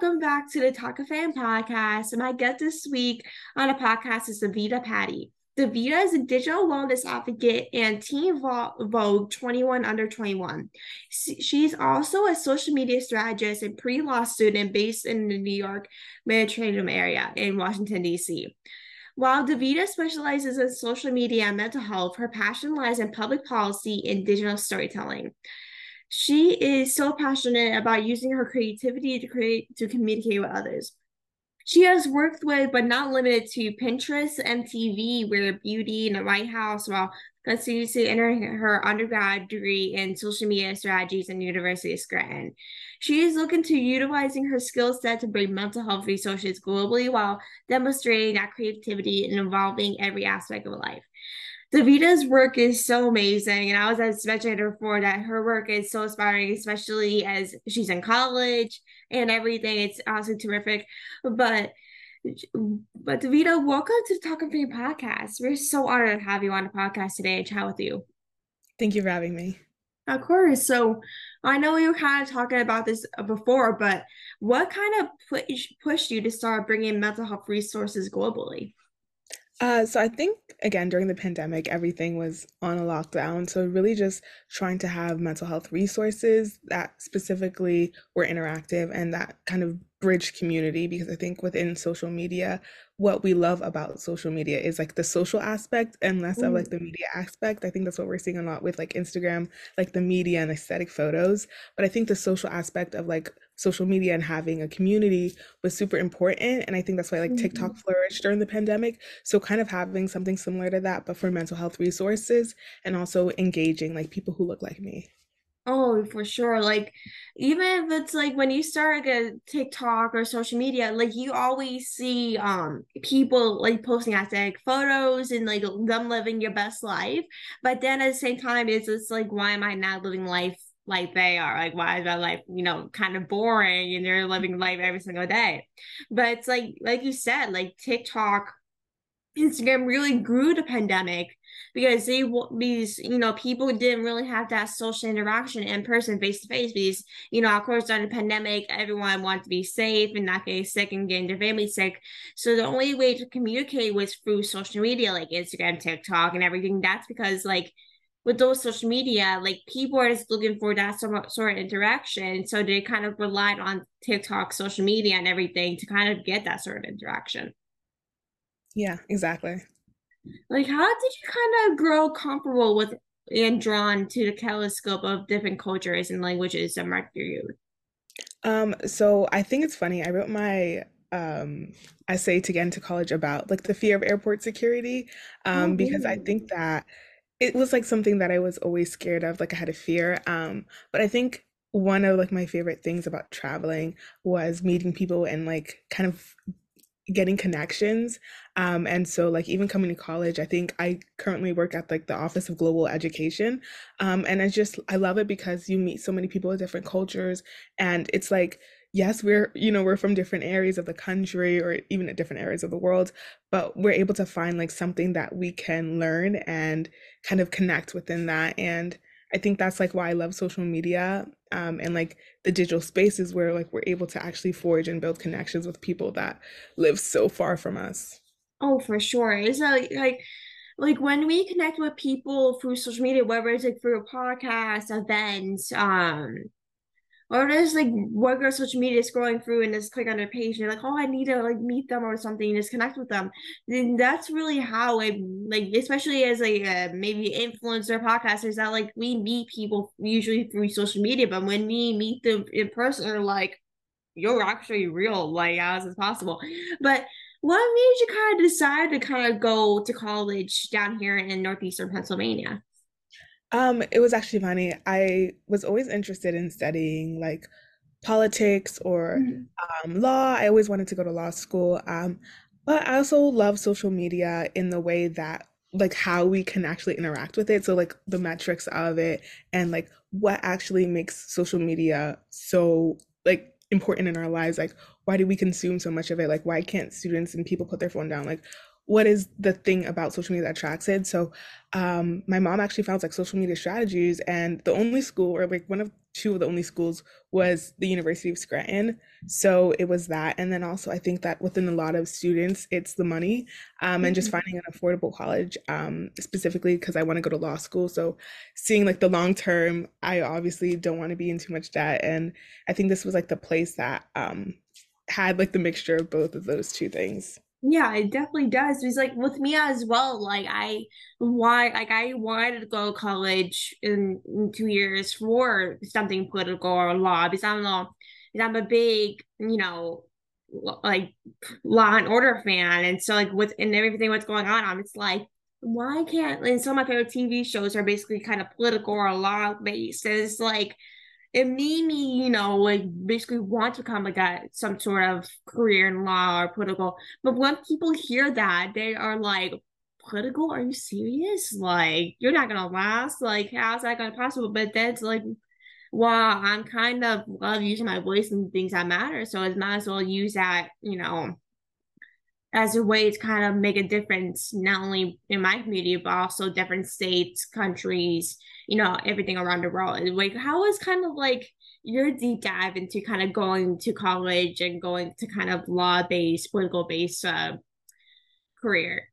welcome back to the Talk of Fame podcast. My guest this week on the podcast is Davida Padi. Davida is a digital wellness advocate and Teen Vogue 21 under 21. She's also a social media strategist and pre law student based in the New York Mediterranean area in Washington, D.C. While Davida specializes in social media and mental health, her passion lies in public policy and digital storytelling. She is so passionate about using her creativity to create to communicate with others. She has worked with, but not limited to, Pinterest, MTV, Rare Beauty, and the White House, while continuously entering her undergrad degree in social media strategies in University of Scranton. She is looking to utilizing her skill set to bring mental health resources globally while demonstrating that creativity and involving every aspect of life. Davida's work is so amazing. And I was as mentioned before that her work is so inspiring, especially as she's in college and everything. It's absolutely terrific. But but Davida, welcome to the Talk of Fame podcast. We're so honored to have you on the podcast today and chat with you. Thank you for having me. Of course. So I know we were kind of talking about this uh, before, but what kind of push, pushed you to start bringing mental health resources globally? Uh, so I think again during the pandemic, everything was on a lockdown. So really just trying to have mental health resources that specifically were interactive and that kind of bridge community because I think within social media, what we love about social media is like the social aspect and less mm. of like the media aspect. I think that's what we're seeing a lot with like Instagram, like the media and aesthetic photos. But I think the social aspect of like social media and having a community was super important. And I think that's why like TikTok mm-hmm. flourished during the pandemic. So kind of having something similar to that, but for mental health resources and also engaging like people who look like me. Oh, for sure. Like, even if it's like when you start like a TikTok or social media, like you always see um people like posting aesthetic photos and like them living your best life. But then at the same time, it's just like, why am I not living life like they are. Like, why is that life, you know, kind of boring and they're living mm-hmm. life every single day? But it's like, like you said, like TikTok, Instagram really grew the pandemic because they these you know people didn't really have that social interaction in person face to face because you know of course during the pandemic everyone wanted to be safe and not getting sick and getting their family sick so the only way to communicate was through social media like Instagram TikTok and everything that's because like with those social media, like people are just looking for that sort of, sort of interaction. So they kind of relied on TikTok, social media, and everything to kind of get that sort of interaction. Yeah, exactly. Like, how did you kind of grow comfortable with and drawn to the telescope of different cultures and languages that marked your youth? Um, so I think it's funny. I wrote my um essay to get into college about like the fear of airport security um because I think that it was like something that I was always scared of, like I had a fear. Um, but I think one of like my favorite things about traveling was meeting people and like kind of getting connections. Um, and so like even coming to college, I think I currently work at like the Office of Global Education. Um, and I just I love it because you meet so many people with different cultures and it's like yes, we're, you know, we're from different areas of the country or even at different areas of the world, but we're able to find like something that we can learn and kind of connect within that. And I think that's like why I love social media um, and like the digital spaces where like we're able to actually forge and build connections with people that live so far from us. Oh, for sure. It's like, like like when we connect with people through social media, whether it's like through a podcast, events, um, or just like regular social media scrolling through and just click on their page and you're like, oh, I need to like meet them or something and just connect with them. Then that's really how like, especially as like uh, maybe influencer podcasters that like we meet people usually through social media, but when we meet them in person, they're like, you're actually real, like as is possible. But what made you kind of decide to kind of go to college down here in northeastern Pennsylvania? Um, it was actually funny. I was always interested in studying like politics or mm-hmm. um, law. I always wanted to go to law school. Um, but I also love social media in the way that like how we can actually interact with it. So like the metrics of it and like what actually makes social media so like important in our lives. Like why do we consume so much of it? Like why can't students and people put their phone down? Like what is the thing about social media that attracts it? So um, my mom actually found like social media strategies and the only school or like one of two of the only schools was the University of Scranton. So it was that. And then also, I think that within a lot of students, it's the money um, and just mm-hmm. finding an affordable college, um, specifically because I want to go to law school. So seeing like the long term, I obviously don't want to be in too much debt. And I think this was like the place that um, had like the mixture of both of those two things. Yeah, it definitely does. It's like with me as well. Like I why like I wanted to go to college in, in two years for something political or law because I don't know because I'm a big, you know, like law and order fan. And so like with and everything what's going on, I'm it's like why can't and some of my favorite TV shows are basically kind of political or law based. And It's like it made me, you know, like basically want to become like a some sort of career in law or political. But when people hear that, they are like, political? Are you serious? Like, you're not gonna last. Like, how's that gonna possible? But that's like, wow, I'm kind of love using my voice and things that matter. So I might as well use that, you know, as a way to kind of make a difference, not only in my community, but also different states, countries, you know, everything around the world. Like, how was kind of like your deep dive into kind of going to college and going to kind of law based, political based uh, career?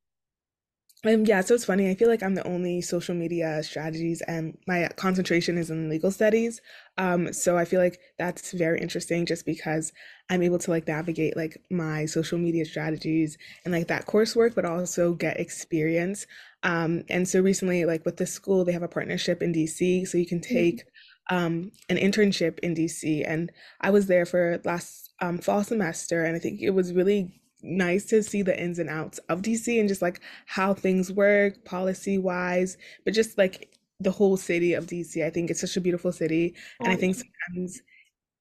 Um, yeah, so it's funny. I feel like I'm the only social media strategies, and my concentration is in legal studies. Um, so I feel like that's very interesting, just because I'm able to like navigate like my social media strategies and like that coursework, but also get experience. Um, and so recently, like with the school, they have a partnership in DC, so you can mm-hmm. take um, an internship in DC, and I was there for last um, fall semester, and I think it was really nice to see the ins and outs of DC and just like how things work policy wise, but just like the whole city of DC. I think it's such a beautiful city. And I think sometimes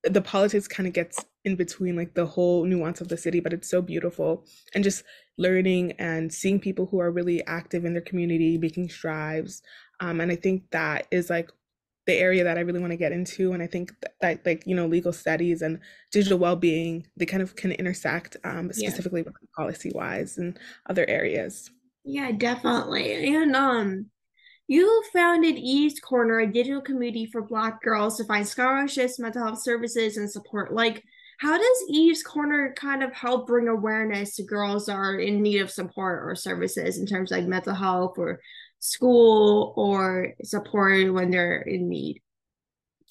the politics kind of gets in between like the whole nuance of the city, but it's so beautiful. And just learning and seeing people who are really active in their community, making strides. Um, and I think that is like the area that I really want to get into. And I think that, like, you know, legal studies and digital well-being, they kind of can intersect um, specifically yeah. with policy wise and other areas. Yeah, definitely. And um, you founded Eve's Corner, a digital community for Black girls to find scholarships, mental health services, and support. Like, how does Eve's Corner kind of help bring awareness to girls that are in need of support or services in terms of like mental health or school or support when they're in need.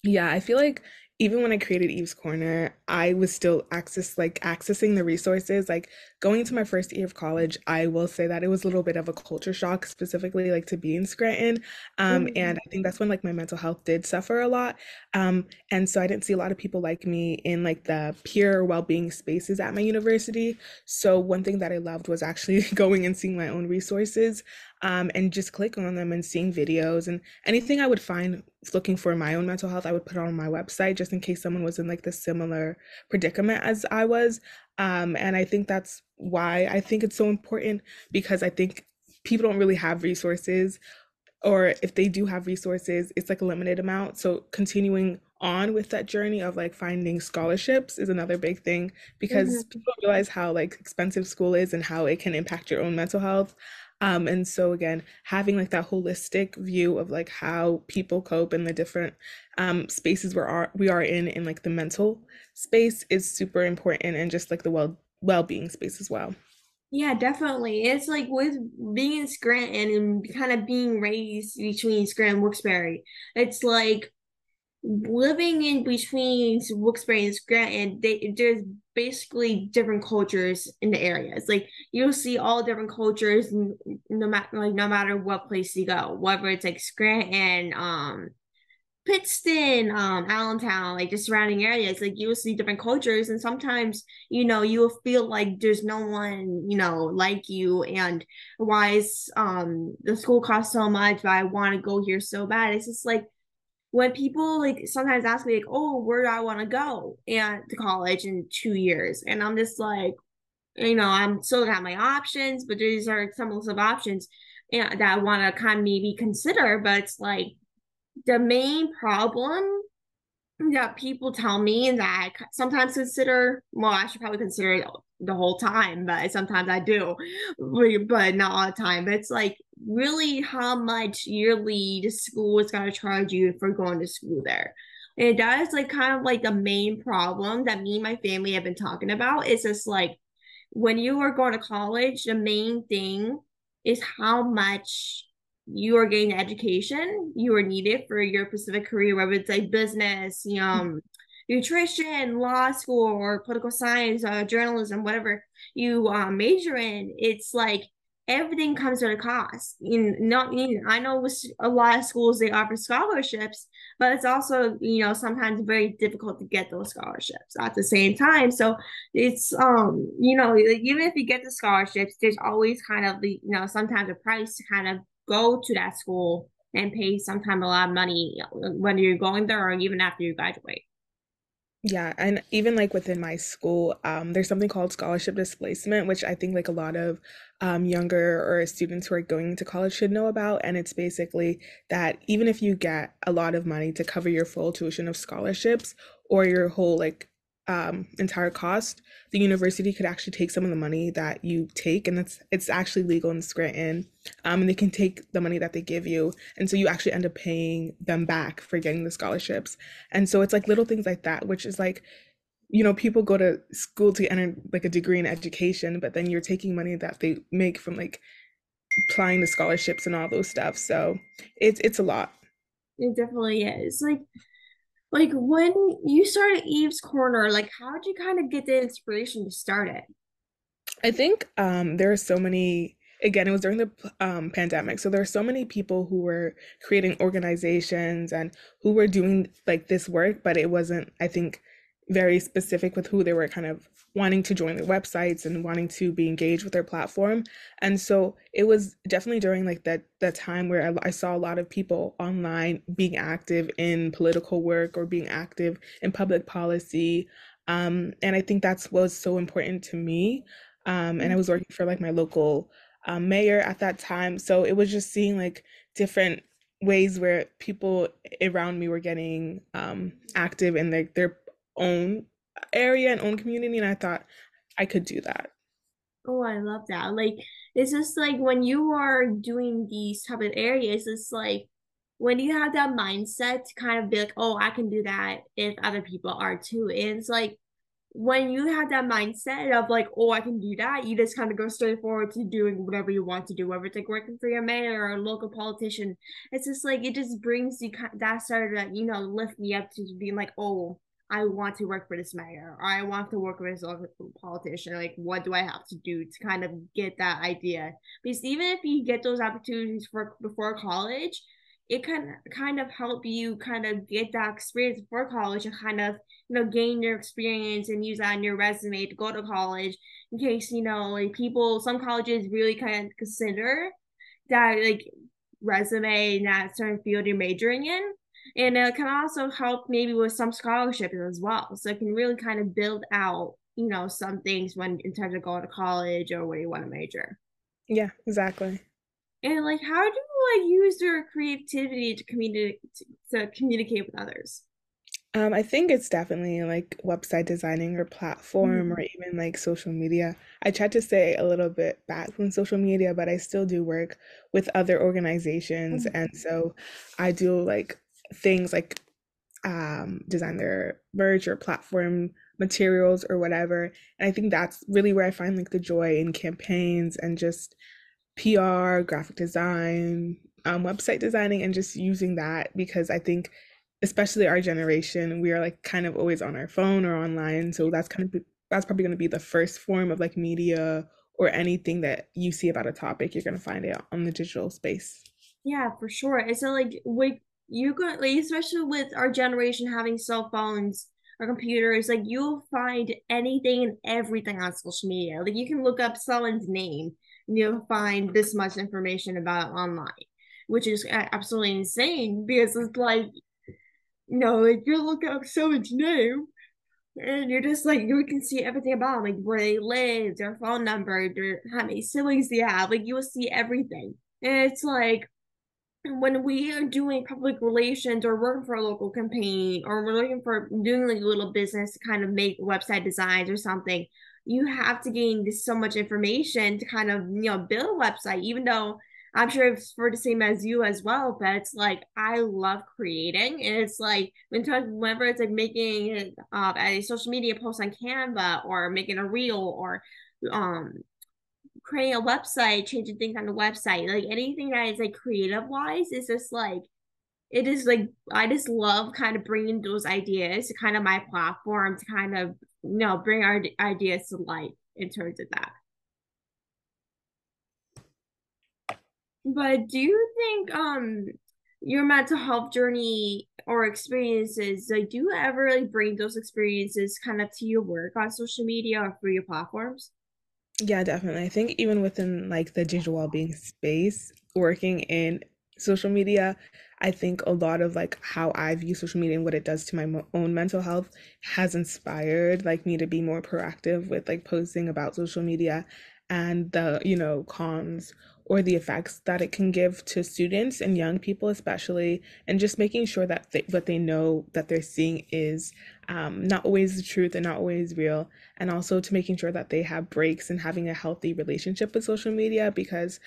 Yeah, I feel like even when I created Eve's Corner, I was still access like accessing the resources. Like going to my first year of college, I will say that it was a little bit of a culture shock, specifically like to be in Scranton. Um, mm-hmm. and I think that's when like my mental health did suffer a lot. Um, and so I didn't see a lot of people like me in like the peer well-being spaces at my university. So one thing that I loved was actually going and seeing my own resources um, and just clicking on them and seeing videos and anything I would find looking for my own mental health, I would put on my website just in case someone was in like the similar predicament as I was. Um, and I think that's why I think it's so important because I think people don't really have resources or if they do have resources, it's like a limited amount. So continuing on with that journey of like finding scholarships is another big thing because mm-hmm. people realize how like expensive school is and how it can impact your own mental health. Um, and so again, having like that holistic view of like how people cope in the different um, spaces we are we are in in like the mental space is super important and just like the well well-being space as well. Yeah, definitely. It's like with being in Scranton and kind of being raised between Scranton and Wilkes-Barre. It's like living in between Wilkes-Barre and Scranton, they, there's basically different cultures in the areas. Like you'll see all different cultures no matter like no matter what place you go, whether it's like Scranton, um, Pittston, um, Allentown, like the surrounding areas, like you will see different cultures, and sometimes you know you will feel like there's no one you know like you, and why is um the school costs so much, but I want to go here so bad. It's just like when people like sometimes ask me like, "Oh, where do I want to go?" and to college in two years, and I'm just like, you know, I'm still have my options, but these are some of options and that I want to kind of maybe consider. But it's like the main problem that people tell me and that I sometimes consider. Well, I should probably consider it the whole time, but sometimes I do, but not all the time. But it's like really how much yearly the school is going to charge you for going to school there. And that is like kind of like the main problem that me and my family have been talking about. Is just like when you are going to college, the main thing is how much you are getting education you are needed for your specific career, whether it's like business, you know, nutrition, law school, or political science, uh, journalism, whatever you um, major in. It's like everything comes at a cost. In not, know, I know with a lot of schools they offer scholarships, but it's also you know sometimes very difficult to get those scholarships at the same time. So it's um you know even if you get the scholarships, there's always kind of the you know sometimes a price to kind of go to that school and pay sometimes a lot of money when you're going there or even after you graduate. Yeah, and even like within my school, um, there's something called scholarship displacement, which I think like a lot of um, younger or students who are going to college should know about. And it's basically that even if you get a lot of money to cover your full tuition of scholarships or your whole like um, entire cost, the university could actually take some of the money that you take, and that's it's actually legal in Scranton. Um, and they can take the money that they give you, and so you actually end up paying them back for getting the scholarships. And so it's like little things like that, which is like, you know, people go to school to enter like a degree in education, but then you're taking money that they make from like applying to scholarships and all those stuff. So it's it's a lot. It definitely is. Like like when you started Eve's Corner, like how did you kind of get the inspiration to start it? I think um, there are so many. Again, it was during the um, pandemic, so there are so many people who were creating organizations and who were doing like this work, but it wasn't. I think very specific with who they were kind of wanting to join their websites and wanting to be engaged with their platform. And so it was definitely during like that that time where I, I, saw a lot of people online being active in political work or being active in public policy. Um, and I think that's what was so important to me. Um, and I was working for like my local um, mayor at that time. So it was just seeing like different ways where people around me were getting um, active in their, their own area and own community and I thought I could do that. Oh, I love that. Like it's just like when you are doing these type of areas, it's like when you have that mindset to kind of be like, oh, I can do that if other people are too. And it's like when you have that mindset of like, oh, I can do that, you just kind of go straight forward to doing whatever you want to do, whether it's like working for your mayor or a local politician. It's just like it just brings you that started to, you know, lift me up to being like, oh, I want to work for this mayor or I want to work for this politician. Like, what do I have to do to kind of get that idea? Because even if you get those opportunities for before college, it can kind of help you kind of get that experience before college and kind of you know gain your experience and use that on your resume to go to college in case you know like people some colleges really kind of consider that like resume in that certain field you're majoring in and it can also help maybe with some scholarships as well so it can really kind of build out you know some things when in terms of going to college or where you want to major yeah exactly and like how do you like use your creativity to communicate to communicate with others um, I think it's definitely like website designing or platform mm-hmm. or even like social media. I tried to stay a little bit back from social media, but I still do work with other organizations. Mm-hmm. And so I do like things like um, design their merch or platform materials or whatever. And I think that's really where I find like the joy in campaigns and just PR, graphic design, um, website designing, and just using that because I think, especially our generation, we are like kind of always on our phone or online. So that's kind of that's probably going to be the first form of like media or anything that you see about a topic you're going to find it on the digital space. Yeah, for sure. It's so like we you could like especially with our generation having cell phones or computers, like you'll find anything and everything on social media. Like you can look up someone's name and you'll find this much information about online, which is uh, absolutely insane because it's like, you know, like you look up someone's name and you're just like you can see everything about them, like where they live, their phone number, their how many siblings they have. Like you will see everything, and it's like when we are doing public relations or working for a local campaign or we're looking for doing like a little business to kind of make website designs or something, you have to gain so much information to kind of you know build a website. Even though I'm sure it's for the same as you as well, but it's like I love creating. And it's like when whenever it's like making uh, a social media post on Canva or making a reel or um creating a website, changing things on the website, like anything that is like creative wise is just like it is like I just love kind of bringing those ideas to kind of my platform to kind of you know bring our ideas to light in terms of that. But do you think um your mental health journey or experiences, like do you ever like bring those experiences kind of to your work on social media or through your platforms? Yeah, definitely. I think even within like the digital well-being space, working in social media, I think a lot of like how I view social media and what it does to my own mental health has inspired like me to be more proactive with like posting about social media and the, you know, cons or the effects that it can give to students and young people especially and just making sure that they, what they know that they're seeing is um, not always the truth and not always real. And also to making sure that they have breaks and having a healthy relationship with social media because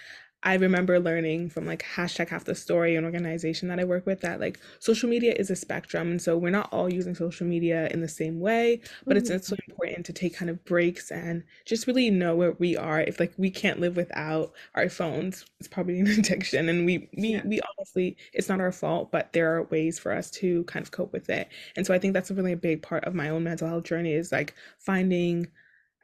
I remember learning from like hashtag half the story, an organization that I work with, that like social media is a spectrum. And so we're not all using social media in the same way, but it's Mhm. also important to take kind of breaks and just really know where we are. If like we can't live without our phones, it's probably an addiction. And we we Yeah. we honestly, it's not our fault, but there are ways for us to kind of cope with it. And so I think that's a really big part of my own mental health journey is like finding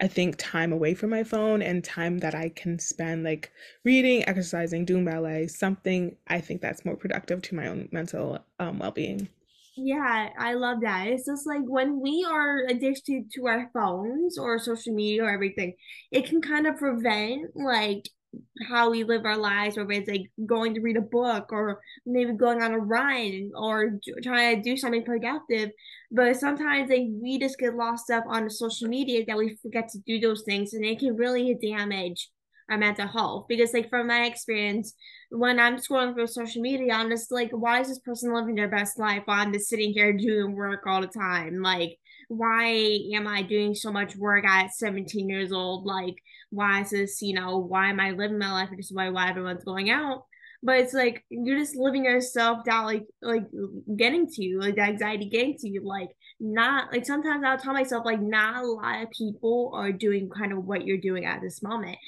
I think time away from my phone and time that I can spend like reading, exercising, doing ballet, something I think that's more productive to my own mental um, well-being. Yeah, I love that. It's just like when we are addicted to our phones or social media or everything, it can kind of prevent like how we live our lives, whether it's like going to read a book or maybe going on a run or trying to do something productive. But sometimes like we just get lost up on the social media that we forget to do those things, and it can really damage our mental health. Because like from my experience, when I'm scrolling through social media, I'm just like, why is this person living their best life while I'm just sitting here doing work all the time? Like, why am I doing so much work at 17 years old? Like, why is this, you know, why am I living my life? Is why why everyone's going out. But it's like you're just living yourself down, like like getting to you, like the anxiety getting to you. Like not like sometimes I'll tell myself like not a lot of people are doing kind of what you're doing at this moment.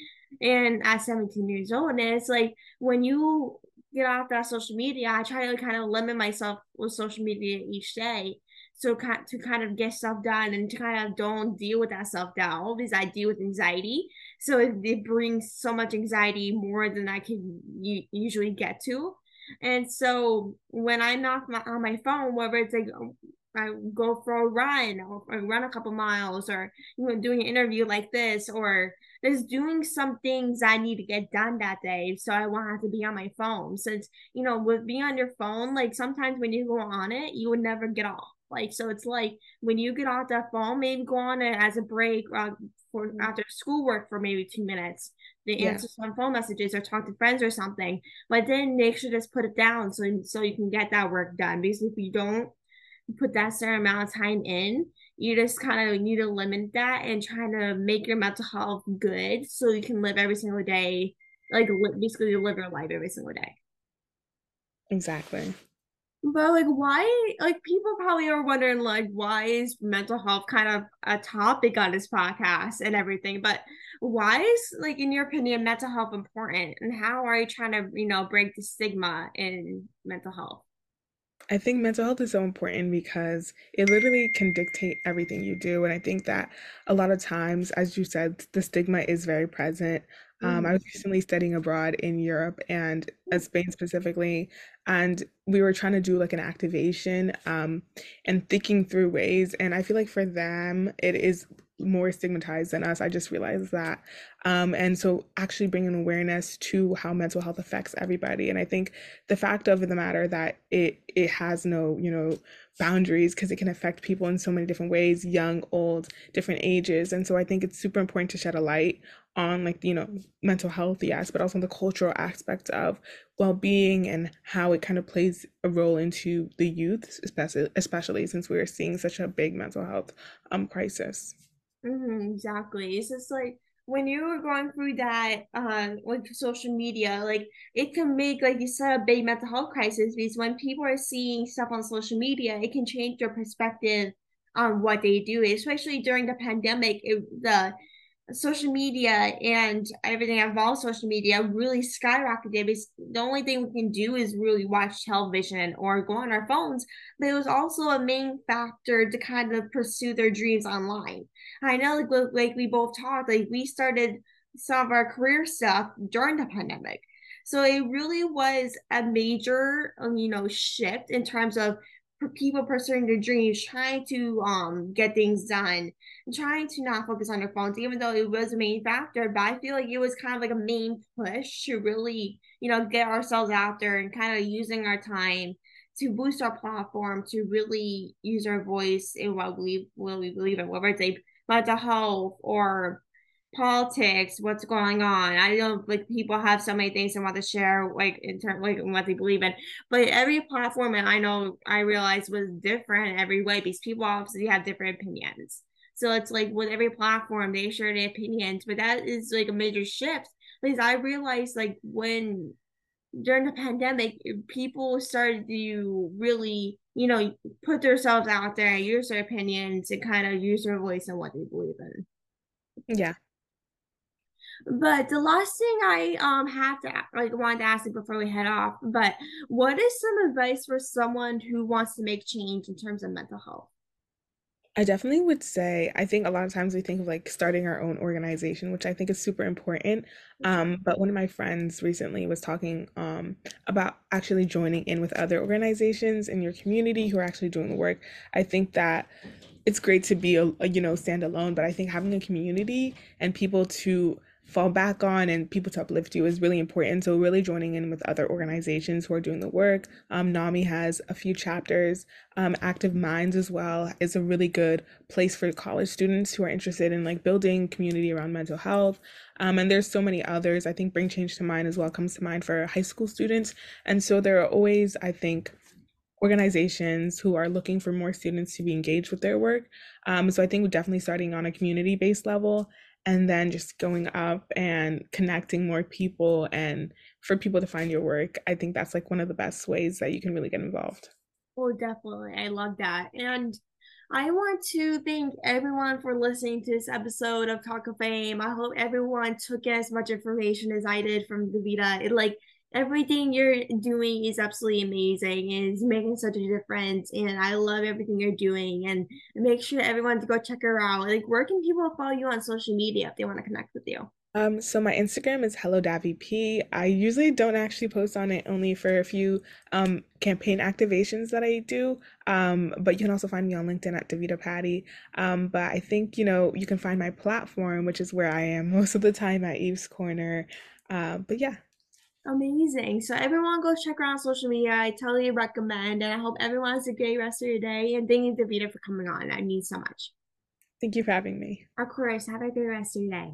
And at 17 years old, and it's like when you get off that social media, I try to kind of limit myself with social media each day. So to kind of get stuff done and to kind of don't deal with that self doubt because I deal with anxiety. So it, it brings so much anxiety more than I can usually get to. And so when I'm not on my phone, whether it's like um, I go for a run or, or run a couple miles or you know doing an interview like this or just doing some things I need to get done that day. So I won't have to be on my phone. Since, you know, with being on your phone, like sometimes when you go on it, you would never get off. Like, so it's like when you get off that phone, maybe go on it as a break uh, for after schoolwork for maybe two minutes. They Yeah. answer some phone messages or talk to friends or something. But then make sure just put it down so so you can get that work done. Because if you don't put that certain amount of time in, you just kind of need to limit that and trying to make your mental health good so you can live every single day, like basically live your life every single day. Exactly. But like, why? Like, people probably are wondering, like, why is mental health kind of a topic on this podcast and everything? But why is, like, in your opinion, mental health important? And how are you trying to, you know, break the stigma in mental health? I think mental health is so important because it literally can dictate everything you do. And I think that a lot of times, as you said, the stigma is very present. Um, I Mm-hmm. was recently studying abroad in Europe and uh, Spain specifically, and we were trying to do like an activation um, and thinking through ways. And I feel like for them, it is more stigmatized than us. I just realized that. Um, and so actually bringing awareness to how mental health affects everybody. And I think the fact of the matter that it it has no you know boundaries because it can affect people in so many different ways young old different ages and so i think it's super important to shed a light on like you know mental health yes but also the cultural aspect of well-being and how it kind of plays a role into the youth especially especially since we are seeing such a big mental health um crisis Mm-hmm, exactly. It's just like when you were going through that uh with social media, like it can make like you said a big mental health crisis because when people are seeing stuff on social media, it can change their perspective on what they do, especially during the pandemic. It, the social media and everything involved social media really skyrocketed because the only thing we can do is really watch television or go on our phones. But it was also a main factor to kind of pursue their dreams online. I know like like we both talked, like we started some of our career stuff during the pandemic. So it really was a major, um, you know, shift in terms of people pursuing their dreams, trying to um get things done, trying to not focus on their phones, even though it was a main factor. But I feel like it was kind of like a main push to really, you know, get ourselves out there and kind of using our time to boost our platform, to really use our voice in what we what we believe in, whether it's a mental health or politics, what's going on. I know like people have so many things they want to share, like in terms like what they believe in. But every platform, and I know I realized was different every way because people obviously have different opinions. So it's like with every platform, they share their opinions, but that is like a major shift because I realized like when during the pandemic, people started to really, you know, put themselves out there use their opinions and kind of use their voice and what they believe in. Yeah. But the last thing I um have to like wanted to ask you before we head off, but what is some advice for someone who wants to make change in terms of mental health? I definitely would say, I think a lot of times we think of like starting our own organization, which I think is super important. Um, but one of my friends recently was talking um, about actually joining in with other organizations in your community who are actually doing the work. I think that it's great to be a, a you know stand alone, but I think having a community and people to fall back on and people to uplift you is really important. So really joining in with other organizations who are doing the work. Um, NAMI has a few chapters. Um, Active Minds as well is a really good place for college students who are interested in like building community around mental health. Um, and there's so many others. I think Bring Change to Mind as well comes to mind for high school students. And so there are always, I think, organizations who are looking for more students to be engaged with their work. Um, so I think we're definitely starting on a community based level and then just going up and connecting more people and for people to find your work i think that's like one of the best ways that you can really get involved. Oh definitely. I love that. And i want to thank everyone for listening to this episode of talk of fame. I hope everyone took as much information as i did from Davida it like everything you're doing is absolutely amazing and it's making such a difference and i love everything you're doing and make sure everyone to go check her out like where can people follow you on social media if they want to connect with you um, so my Instagram is hello Davy P. I usually don't actually post on it only for a few um campaign activations that I do. Um, but you can also find me on LinkedIn at Davida Padi. Um, but I think you know you can find my platform, which is where I am most of the time at Eve's Corner. Uh, but yeah, Amazing. So everyone go check her out on social media. I totally recommend. And I hope everyone has a great rest of your day. And thank you, Davida, for coming on. I mean so much. Thank you for having me. Of course. Have a great rest of your day.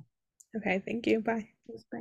Okay, thank you. Bye. Bye.